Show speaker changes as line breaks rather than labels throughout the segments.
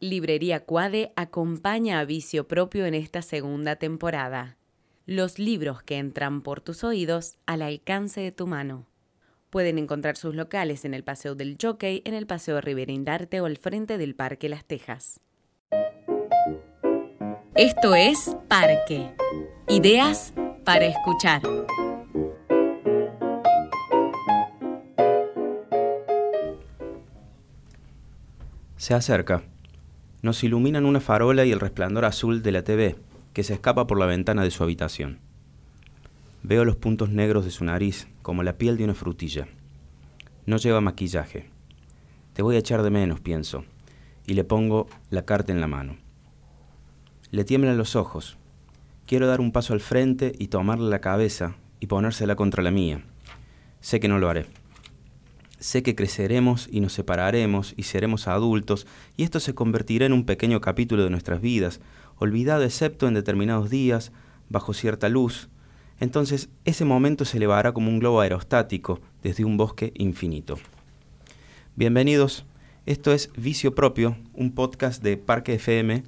Librería Cuade acompaña a Vicio Propio en esta segunda temporada. Los libros que entran por tus oídos al alcance de tu mano. Pueden encontrar sus locales en el Paseo del Jockey, en el Paseo Rivera Indarte o al frente del Parque Las Tejas. Esto es Parque. Ideas para escuchar.
Se acerca. Nos iluminan una farola y el resplandor azul de la TV, que se escapa por la ventana de su habitación. Veo los puntos negros de su nariz, como la piel de una frutilla. No lleva maquillaje. Te voy a echar de menos, pienso, y le pongo la carta en la mano. Le tiemblan los ojos. Quiero dar un paso al frente y tomarle la cabeza y ponérsela contra la mía. Sé que no lo haré. Sé que creceremos y nos separaremos y seremos adultos, y esto se convertirá en un pequeño capítulo de nuestras vidas, olvidado excepto en determinados días, bajo cierta luz. Entonces ese momento se elevará como un globo aerostático desde un bosque infinito. Bienvenidos, esto es Vicio Propio, un podcast de Parque FM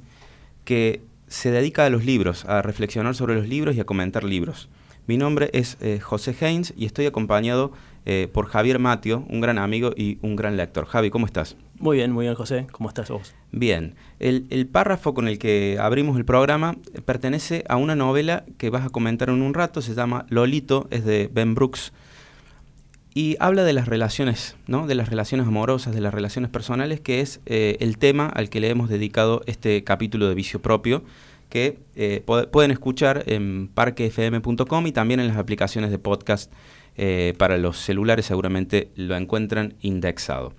que se dedica a los libros, a reflexionar sobre los libros y a comentar libros. Mi nombre es eh, José Haynes y estoy acompañado eh, por Javier Matio, un gran amigo y un gran lector. Javi, ¿cómo estás?
Muy bien, muy bien, José. ¿Cómo estás vos?
Bien. El, párrafo con el que abrimos el programa pertenece a una novela que vas a comentar en un rato, se llama Lolito, es de Ben Brooks, y habla de las relaciones, ¿no? de las relaciones amorosas, de las relaciones personales, que es eh, el tema al que le hemos dedicado este capítulo de Vicio Propio, que eh, pueden escuchar en parquefm.com y también en las aplicaciones de podcast eh, para los celulares seguramente lo encuentran indexado.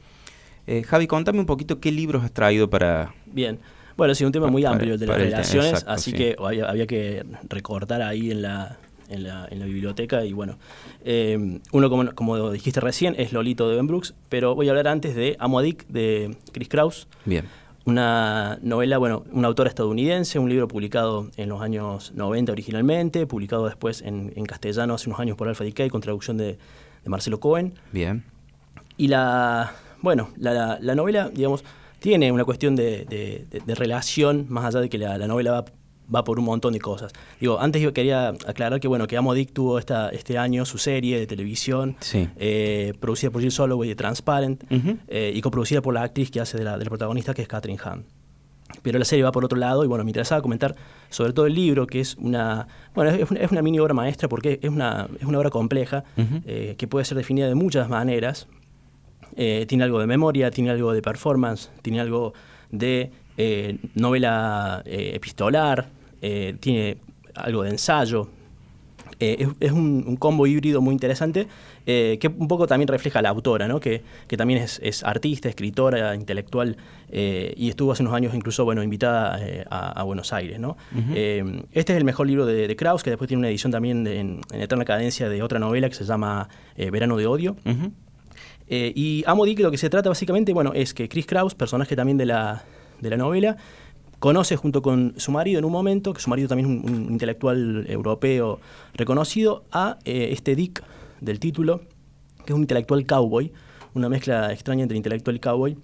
Eh, Javi, contame un poquito qué libros has traído para...
Bien, bueno, sí, un tema muy amplio el de las relaciones, así que había, que recortar ahí en la, en la, biblioteca y bueno, eh, uno como, como, dijiste recién es Lolito de Ben Brooks, pero voy a hablar antes de Amo de Chris Kraus.
Bien
una novela, bueno, una autora estadounidense, un libro publicado en los años 90 originalmente, publicado después en, castellano hace unos años por Alpha Decay con traducción de, Marcelo Cohen.
Bien.
Y la, bueno, la, novela, digamos, tiene una cuestión de, relación, más allá de que la, novela va va por un montón de cosas. Digo, antes yo quería aclarar que bueno, que Amo Dick tuvo esta, este año su serie de televisión, eh, producida por Jill Soloway de Transparent, eh, y coproducida por la actriz que hace de la, protagonista, que es Catherine Hahn. Pero la serie va por otro lado y bueno, me interesaba comentar sobre todo el libro, que es una, bueno, es una, mini obra maestra porque es una, es una obra compleja eh, que puede ser definida de muchas maneras. tiene algo de memoria, tiene algo de performance, tiene algo de novela epistolar, eh, tiene algo de ensayo. Eh, es, un, combo híbrido muy interesante eh, que un poco también refleja a la autora, ¿no? que, también es, artista, escritora, intelectual y estuvo hace unos años incluso bueno, invitada a, Buenos Aires. ¿no? este es el mejor libro de, de, Krauss, que después tiene una edición también en, Eterna Cadencia de otra novela que se llama Verano de Odio. y Amo Dick lo que se trata básicamente bueno, es que Chris Kraus, personaje también de la, de la novela, conoce junto con su marido en un momento, que su marido también es un, intelectual europeo reconocido, a eh, este Dick del título, que es un intelectual cowboy, una mezcla extraña entre intelectual y cowboy,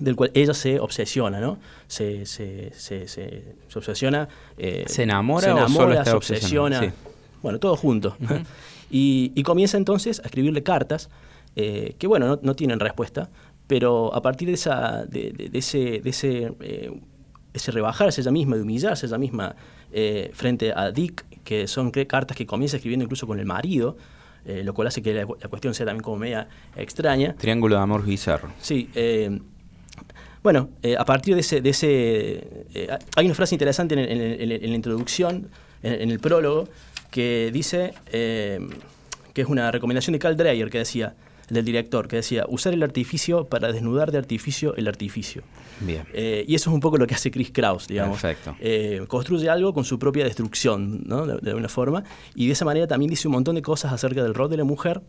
del cual ella se obsesiona, ¿no? Se, se, se, se, obsesiona.
Eh, ¿Se enamora, o solo se obsesiona?
Bueno, todo junto. y, comienza entonces a escribirle cartas eh, que, bueno, no, no, tienen respuesta, pero a partir de, esa, de, de, ese, de ese ese rebajarse ella misma, de humillarse ella misma eh, frente a Dick, que son cartas que comienza escribiendo incluso con el marido, eh, lo cual hace que la, cuestión sea también como media extraña.
Triángulo de amor bizarro.
Sí. Eh, bueno, a partir de ese... De ese hay una frase interesante en, la introducción, en, el prólogo, que dice que es una recomendación de Carl Dreyer, que decía, del director, que decía, usar el artificio para desnudar de artificio el artificio.
Bien.
Eh, y eso es un poco lo que hace Chris Kraus, digamos.
Perfecto.
Eh, construye algo con su propia destrucción, ¿no? De, alguna forma. Y de esa manera también dice un montón de cosas acerca del rol de la mujer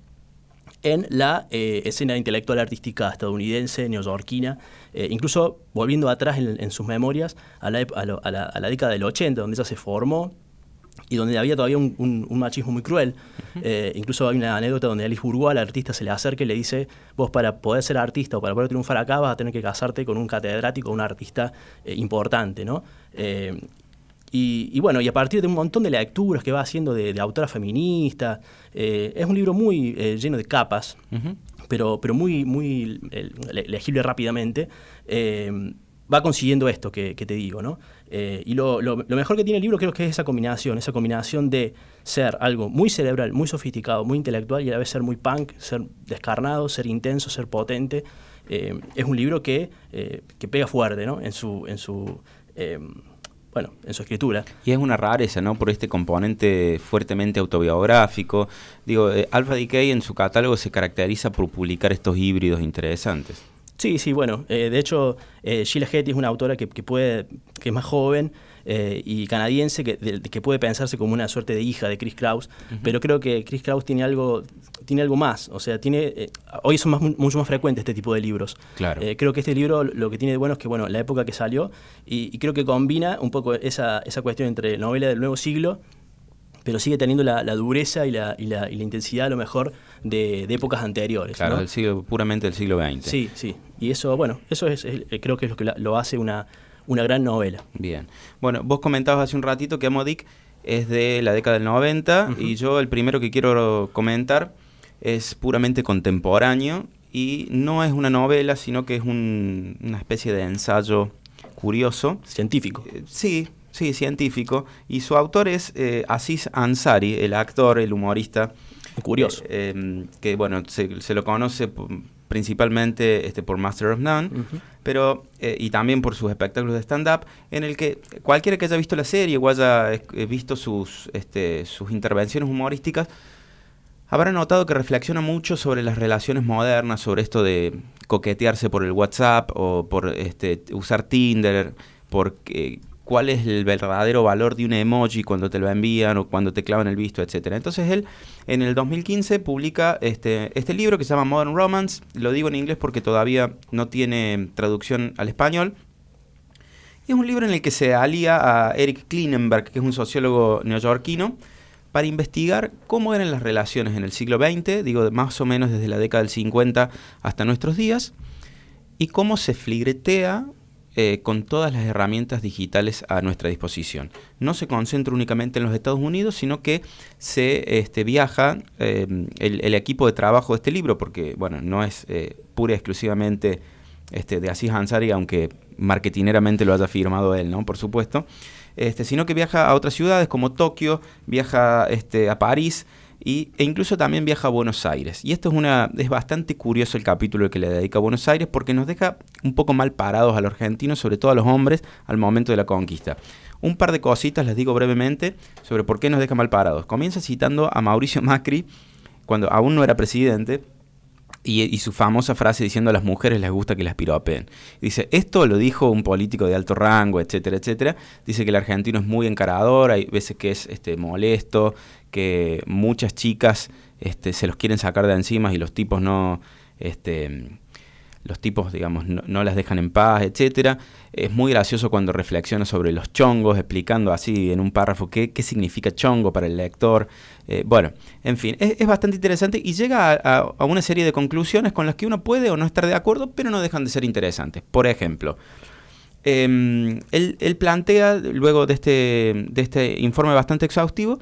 en la eh, escena intelectual artística estadounidense, neoyorquina, incluso volviendo atrás en, sus memorias a la, a, la, a la, década del 80, donde ella se formó y donde había todavía un, machismo muy cruel. Eh, incluso hay una anécdota donde Alice Bourgois, al artista, se le acerca y le dice, vos para poder ser artista o para poder triunfar acá vas a tener que casarte con un catedrático, un artista eh, importante, ¿no? Eh, y, bueno, y a partir de un montón de lecturas que va haciendo de, autora feminista, es un libro muy lleno de capas, pero, pero muy, muy legible rápidamente va consiguiendo esto que, te digo, ¿no? Eh, y lo, mejor que tiene el libro creo que es esa combinación, esa combinación de ser algo muy cerebral, muy sofisticado, muy intelectual y a la vez ser muy punk, ser descarnado, ser intenso, ser potente. Eh, es un libro que, eh, que, pega fuerte, ¿no? En su, en su bueno, en su escritura.
Y es una rareza, ¿no? Por este componente fuertemente autobiográfico. Digo, Alpha Decay en su catálogo se caracteriza por publicar estos híbridos interesantes.
Sí, sí, bueno, eh, de hecho, eh, Sheila Hetty es una autora que, puede, que es más joven eh, y canadiense, que, que, puede pensarse como una suerte de hija de Chris Kraus, pero creo que Chris Kraus tiene algo, tiene algo más, o sea, tiene, hoy son más, mucho más frecuentes este tipo de libros.
Claro.
creo que este libro lo que tiene de bueno es que, bueno, la época que salió, y, y creo que combina un poco esa, esa cuestión entre novela del nuevo siglo pero sigue teniendo la, dureza y la, y, la, y la, intensidad a lo mejor de, épocas anteriores.
Claro, del siglo, puramente del siglo XX.
Sí, sí. Y eso, bueno, eso es, creo que es lo que lo hace una, una gran novela.
Bien. Bueno, vos comentabas hace un ratito que Amodic es de la década del 90 y yo el primero que quiero comentar es puramente contemporáneo y no es una novela, sino que es una especie de ensayo curioso.
Científico.
Eh, sí, Sí, científico. Y su autor es eh, Aziz Ansari, el actor, el humorista.
Curioso.
Eh, em, que bueno, se, lo conoce principalmente este, por Master of None, pero eh, y también por sus espectáculos de stand-up, en el que cualquiera que haya visto la serie o haya visto sus, este, sus intervenciones humorísticas, habrá notado que reflexiona mucho sobre las relaciones modernas, sobre esto de coquetearse por el WhatsApp o por este, usar Tinder, porque cuál es el verdadero valor de un emoji cuando te lo envían o cuando te clavan el visto, etcétera. Entonces él en el 2015 publica este, este libro que se llama Modern Romance, lo digo en inglés porque todavía no tiene traducción al español. Es un libro en el que se alía a Eric Klinenberg, que es un sociólogo neoyorquino, para investigar cómo eran las relaciones en el siglo XX, digo más o menos desde la década del 50 hasta nuestros días, y cómo se fligretea eh, con todas las herramientas digitales a nuestra disposición. No se concentra únicamente en los Estados Unidos, sino que se este, viaja em, el, equipo de trabajo de este libro, porque bueno, no es eh, pura y exclusivamente este, de Asís Ansari, aunque marketineramente lo haya firmado él, ¿no? Por supuesto. Este, sino que viaja a otras ciudades como Tokio, viaja este, a París, y, e incluso también viaja a Buenos Aires. Y esto es, una, es bastante curioso el capítulo que le dedica a Buenos Aires porque nos deja un poco mal parados a los argentinos, sobre todo a los hombres, al momento de la conquista. Un par de cositas les digo brevemente sobre por qué nos deja mal parados. Comienza citando a Mauricio Macri cuando aún no era presidente y, su famosa frase diciendo a las mujeres les gusta que las piropen. Dice, esto lo dijo un político de alto rango, etcétera, etcétera. Dice que el argentino es muy encarador, hay veces que es este, molesto, que muchas chicas este, se los quieren sacar de encima y los tipos no... Este, los tipos, digamos, no, las dejan en paz, etcétera. Es muy gracioso cuando reflexiona sobre los chongos, explicando así en un párrafo qué, qué significa chongo para el lector. Eh, bueno, en fin, es, bastante interesante y llega a, una serie de conclusiones con las que uno puede o no estar de acuerdo, pero no dejan de ser interesantes. Por ejemplo, em, él, plantea, luego de este, de este informe bastante exhaustivo,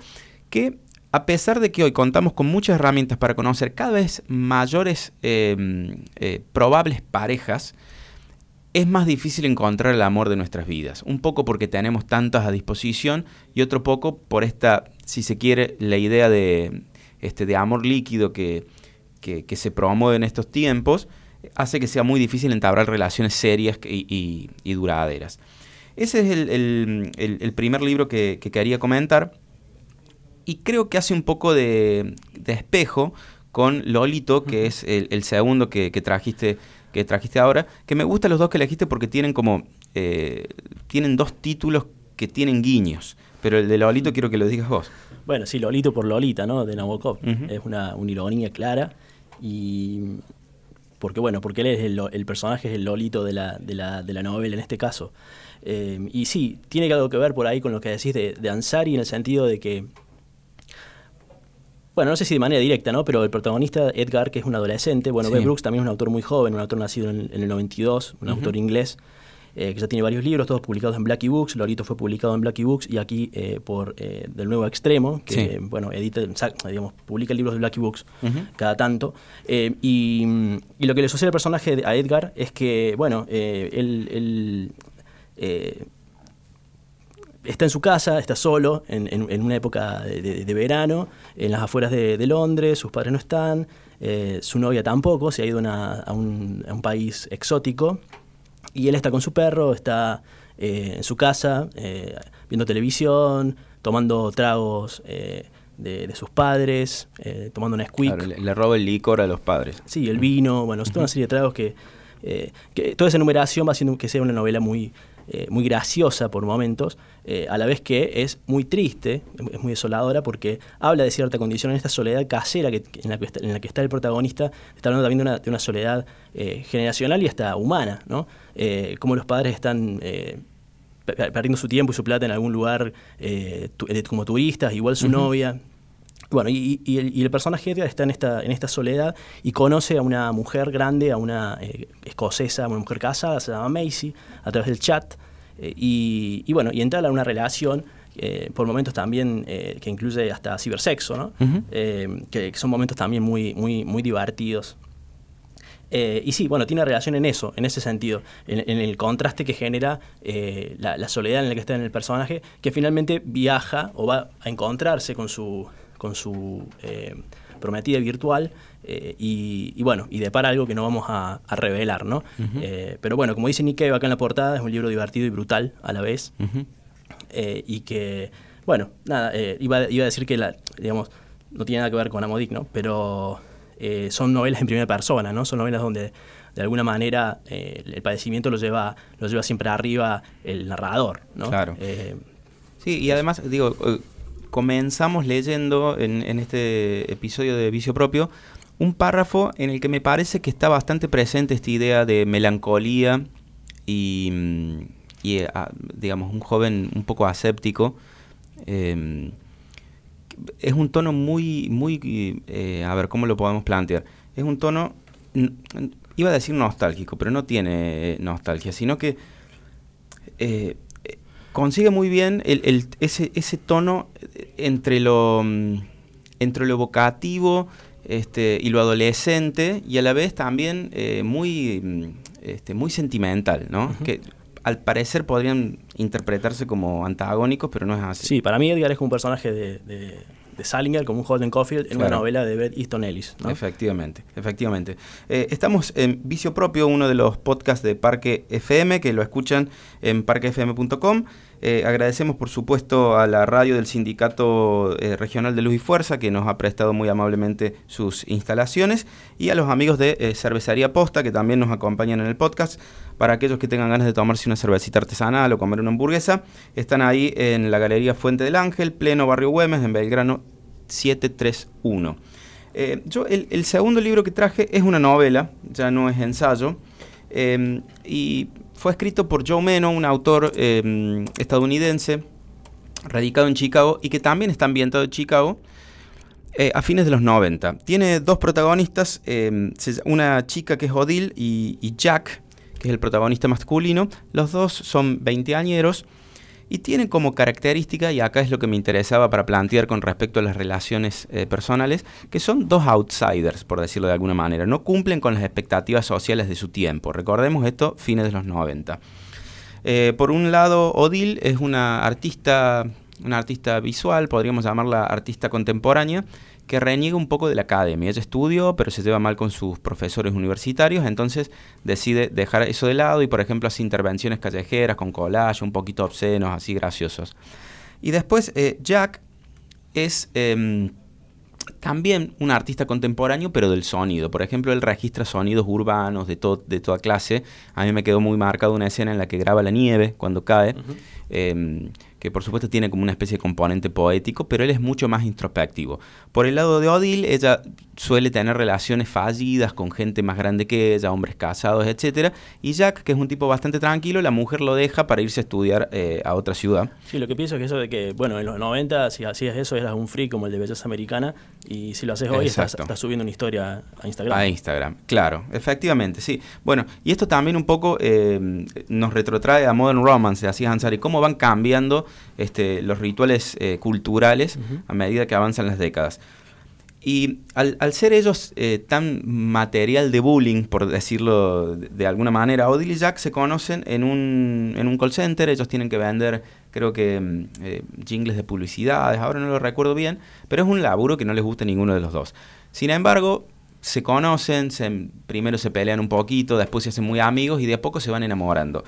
que a pesar de que hoy contamos con muchas herramientas para conocer cada vez mayores em, eh, probables parejas, es más difícil encontrar el amor de nuestras vidas. Un poco porque tenemos tantas a disposición y otro poco por esta, si se quiere, la idea de, este, de amor líquido que, que, se promueve en estos tiempos, hace que sea muy difícil entablar relaciones serias y, duraderas. Ese es el, primer libro que, que quería comentar y creo que hace un poco de, espejo con Lolito, que es el, segundo que, trajiste que trajiste ahora, que me gustan los dos que elegiste porque tienen como eh, tienen dos títulos que tienen guiños, pero el de Lolito quiero que lo digas vos.
Bueno, sí, Lolito por Lolita, ¿no? De Nabokov. Es una, una ironía clara y porque bueno, porque él es el, personaje, es el Lolito de la, de la, de la novela en este caso. Eh, y sí, tiene algo que ver por ahí con lo que decís de, de Ansari en el sentido de que bueno, no sé si de manera directa, ¿no? Pero el protagonista, Edgar, que es un adolescente, bueno, sí. Brooks también es un autor muy joven, un autor nacido en, el 92, un autor inglés, eh, que ya tiene varios libros, todos publicados en Blackie Books. Lorito fue publicado en Blackie Books y aquí eh, por eh, Del Nuevo Extremo, que, bueno, edita, digamos, publica libros de Blackie Books cada tanto. Y, lo que le sucede al personaje a Edgar es que, bueno, él, está en su casa, está solo, en, una época de, verano, en las afueras de, Londres, sus padres no están, su novia tampoco, se ha ido a, un, a, un, país exótico, y él está con su perro, está eh, en su casa, eh, viendo televisión, tomando tragos eh, de, sus padres, tomando un squeak.
le, roba el licor a los padres.
Sí, el vino, bueno, es toda una serie de tragos que, que toda esa enumeración va haciendo que sea una novela muy, muy graciosa por momentos, a la vez que es muy triste, es muy desoladora, porque habla de cierta condición en esta soledad casera que, en, la que está, en, la que está, el protagonista, está hablando también de una, de una soledad generacional y hasta humana, ¿no? eh, cómo los padres están eh, perdiendo su tiempo y su plata en algún lugar eh, como turistas, igual su novia. Bueno, y, el, personaje Edgar está en esta, en esta soledad y conoce a una mujer grande, a una eh, escocesa, una mujer casada, se llama Macy, a través del chat. y, bueno, y entra a una relación por momentos también que incluye hasta cibersexo, ¿no? que, son momentos también muy, muy, muy divertidos. Eh, y sí, bueno, tiene relación en eso, en ese sentido, en, el contraste que genera eh, la, soledad en la que está en el personaje, que finalmente viaja o va a encontrarse con su, con su eh, prometida virtual y, bueno, y depara algo que no vamos a, revelar, ¿no? pero bueno, como dice Nick acá en la portada, es un libro divertido y brutal a la vez, y que, bueno, nada, iba, iba, a decir que, la, digamos, no tiene nada que ver con Amodic, ¿no? Pero eh, son novelas en primera persona, ¿no? Son novelas donde de alguna manera eh, el padecimiento lo lleva, lo lleva siempre arriba el narrador, ¿no?
Claro. Eh, sí, y además, digo, comenzamos leyendo en, este episodio de Vicio Propio un párrafo en el que me parece que está bastante presente esta idea de melancolía y, mm, digamos, un joven un poco aséptico es un tono muy, muy, eh, a ver, ¿cómo lo podemos plantear? Es un tono, iba a decir nostálgico, pero no tiene nostalgia, sino que eh, consigue muy bien el, ese, ese tono entre lo, mm, entre lo evocativo este, y lo adolescente, y a la vez también eh, muy, mm, este, muy sentimental, ¿no? Que al parecer podrían interpretarse como antagónicos, pero no es así.
Sí, para mí Edgar es como un personaje de, de, Salinger, como un Holden Caulfield, en una novela de Beth Easton Ellis.
Efectivamente, efectivamente. Eh, estamos en Vicio Propio, uno de los podcasts de Parque FM, que lo escuchan en parquefm.com. Eh, agradecemos, por supuesto, a la radio del Sindicato eh, Regional de Luz y Fuerza, que nos ha prestado muy amablemente sus instalaciones, y a los amigos de eh, Cervecería Posta, que también nos acompañan en el podcast. Para aquellos que tengan ganas de tomarse una cervecita artesanal o comer una hamburguesa, están ahí en la Galería Fuente del Ángel, pleno Barrio Güemes, en Belgrano 731. yo, el, segundo libro que traje es una novela, ya no es ensayo, y fue escrito por Joe Meno, un autor em, estadounidense radicado en Chicago y que también está ambientado en Chicago eh, a fines de los 90. Tiene dos protagonistas, em, una chica que es Odile y, y, Jack, que es el protagonista masculino. Los dos son veinteañeros y tienen como característica, y acá es lo que me interesaba para plantear con respecto a las relaciones eh, personales, que son dos outsiders, por decirlo de alguna manera. No cumplen con las expectativas sociales de su tiempo. Recordemos esto, fines de los 90. Eh, por un lado, Odile es una artista, una artista visual, podríamos llamarla artista contemporánea, que reniega un poco de la academia. Ella estudió, pero se lleva mal con sus profesores universitarios, entonces decide dejar eso de lado y, por ejemplo, hace intervenciones callejeras con collage, un poquito obscenos, así graciosos. Y después eh, Jack es em, también un artista contemporáneo, pero del sonido. Por ejemplo, él registra sonidos urbanos de, de toda clase. A mí me quedó muy marcado una escena en la que graba la nieve cuando cae que por supuesto tiene como una especie de componente poético, pero él es mucho más introspectivo. Por el lado de Odile, ella suele tener relaciones fallidas con gente más grande que ella, hombres casados, etc. Y Jack, que es un tipo bastante tranquilo, la mujer lo deja para irse a estudiar eh, a otra ciudad.
Sí, lo que pienso es que eso de que, bueno, en los 90, si hacías eso, eras un free como el de Belleza Americana, y si lo haces hoy, estás, subiendo una historia a Instagram.
A Instagram, claro, efectivamente, sí. Bueno, y esto también un poco eh, nos retrotrae a Modern Romance de Aziz Ansari, cómo van cambiando este, los rituales eh, culturales a medida que avanzan las décadas. Y al, ser ellos eh, tan material de bullying, por decirlo de, alguna manera, Odile y Jack se conocen en un, en un call center, ellos tienen que vender, creo que, mm, eh, jingles de publicidades, ahora no lo recuerdo bien, pero es un laburo que no les gusta a ninguno de los dos. Sin embargo, se conocen, se, primero se pelean un poquito, después se hacen muy amigos y de a poco se van enamorando.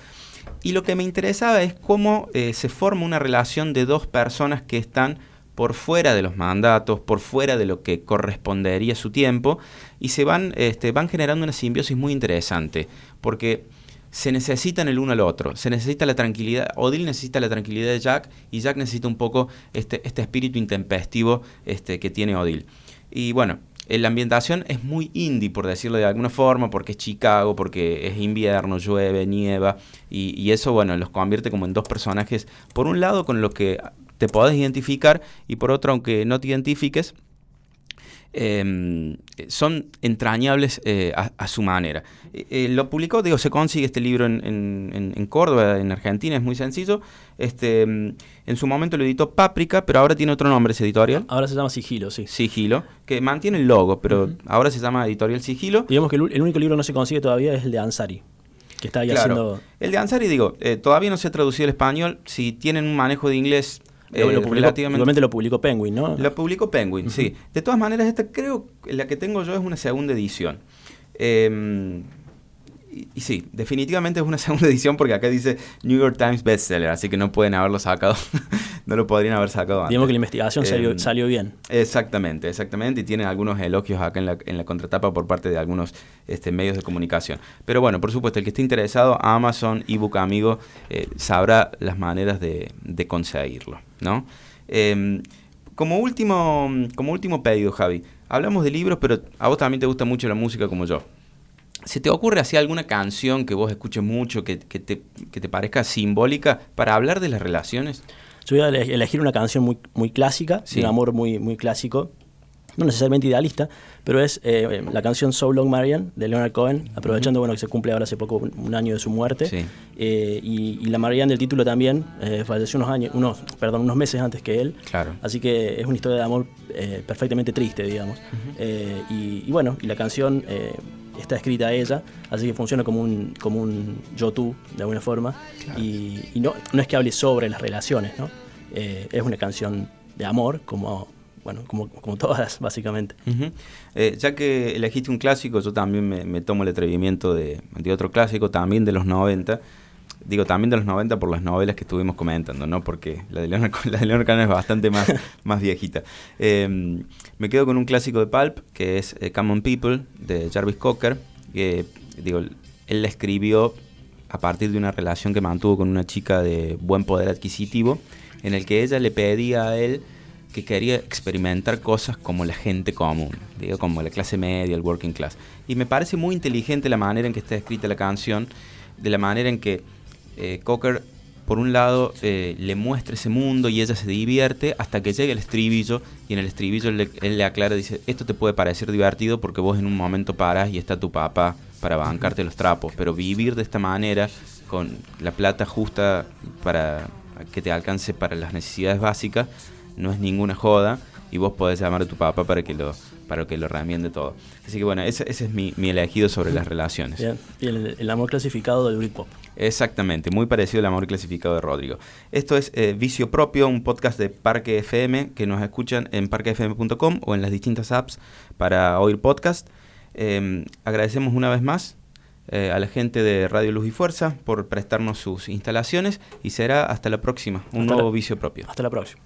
Y lo que me interesaba es cómo eh, se forma una relación de dos personas que están por fuera de los mandatos, por fuera de lo que correspondería su tiempo, y se van, este, van generando una simbiosis muy interesante, porque se necesitan el uno al otro, se necesita la tranquilidad, Odile necesita la tranquilidad de Jack, y Jack necesita un poco este, este espíritu intempestivo este, que tiene Odile. Y bueno, la ambientación es muy indie, por decirlo de alguna forma, porque es Chicago, porque es invierno, llueve, nieva, y, y, eso, bueno, los convierte como en dos personajes, por un lado, con lo que te podés identificar y por otro, aunque no te identifiques, em, son entrañables eh, a, su manera. Eh, eh, lo publicó, digo, se consigue este libro en, Córdoba, en Argentina, es muy sencillo. Este, em, en su momento lo editó Páprica, pero ahora tiene otro nombre ese editorial.
Ahora se llama Sigilo, sí.
Sigilo, que mantiene el logo, pero ahora se llama Editorial Sigilo.
Digamos que el, único libro que no se consigue todavía es el de Ansari que está ahí haciendo...
El de Ansari, digo, todavía no se ha traducido al español. Si tienen un manejo de inglés
eh, lo publicó, lo publicó Penguin, ¿no?
Lo publicó Penguin, sí. De todas maneras, esta creo que la que tengo yo es una segunda edición. Eh, y, sí, definitivamente es una segunda edición porque acá dice New York Times bestseller, así que no pueden haberlo sacado, no lo podrían haber sacado antes.
Digamos que la investigación salió, em, salió, bien.
Exactamente, exactamente, y tiene algunos elogios acá en la, en la contratapa por parte de algunos este, medios de comunicación. Pero bueno, por supuesto, el que esté interesado, Amazon, ebook amigo, eh, sabrá las maneras de, de conseguirlo, ¿no? Em, como último, como último pedido, Javi, hablamos de libros, pero a vos también te gusta mucho la música como yo. ¿Se te ocurre así alguna canción que vos escuches mucho, que, te, parezca simbólica para hablar de las relaciones?
Yo voy a elegir una canción muy, muy clásica, un amor muy, muy clásico, no necesariamente idealista, pero es eh, la canción So Long Marian de Leonard Cohen, aprovechando bueno que se cumple ahora hace poco un año de su muerte. Eh, y, la Marianne del título también eh, falleció unos años, unos, perdón, unos meses antes que él.
Claro.
Así que es una historia de amor perfectamente triste, digamos. y, y, bueno, y la canción está escrita a ella, así que funciona como un, como un yo-tú, de alguna forma. Y, no, no es que hable sobre las relaciones, ¿no? Eh, es una canción de amor, como, bueno, como, como todas, básicamente.
Eh, ya que elegiste un clásico, yo también me, tomo el atrevimiento de, de, otro clásico, también de los 90. Digo, también de los 90 por las novelas que estuvimos comentando, ¿no? Porque la de Leonard, la de es bastante más, más viejita. Em, me quedo con un clásico de Pulp, que es eh, Common People, de Jarvis Cocker. Que, digo, él la escribió a partir de una relación que mantuvo con una chica de buen poder adquisitivo, en el que ella le pedía a él que quería experimentar cosas como la gente común, digo, como la clase media, el working class. Y me parece muy inteligente la manera en que está escrita la canción, de la manera en que eh, Cocker, por un lado, eh, le muestra ese mundo y ella se divierte hasta que llega el estribillo y en el estribillo él le aclara, dice, esto te puede parecer divertido porque vos en un momento paras y está tu papá para bancarte los trapos, pero vivir de esta manera, con la plata justa para que te alcance para las necesidades básicas, no es ninguna joda y vos podés llamar a tu papá para que lo para que lo remiende todo. Así que bueno, ese, es mi, elegido sobre las relaciones.
Y el, amor clasificado del Britpop.
Exactamente, muy parecido al amor clasificado de Rodrigo. Esto es eh, Vicio Propio, un podcast de Parque FM que nos escuchan en parquefm.com o en las distintas apps para oír podcast. Em, agradecemos una vez más eh, a la gente de Radio Luz y Fuerza por prestarnos sus instalaciones y será hasta la próxima, un nuevo vicio propio.
Hasta la próxima.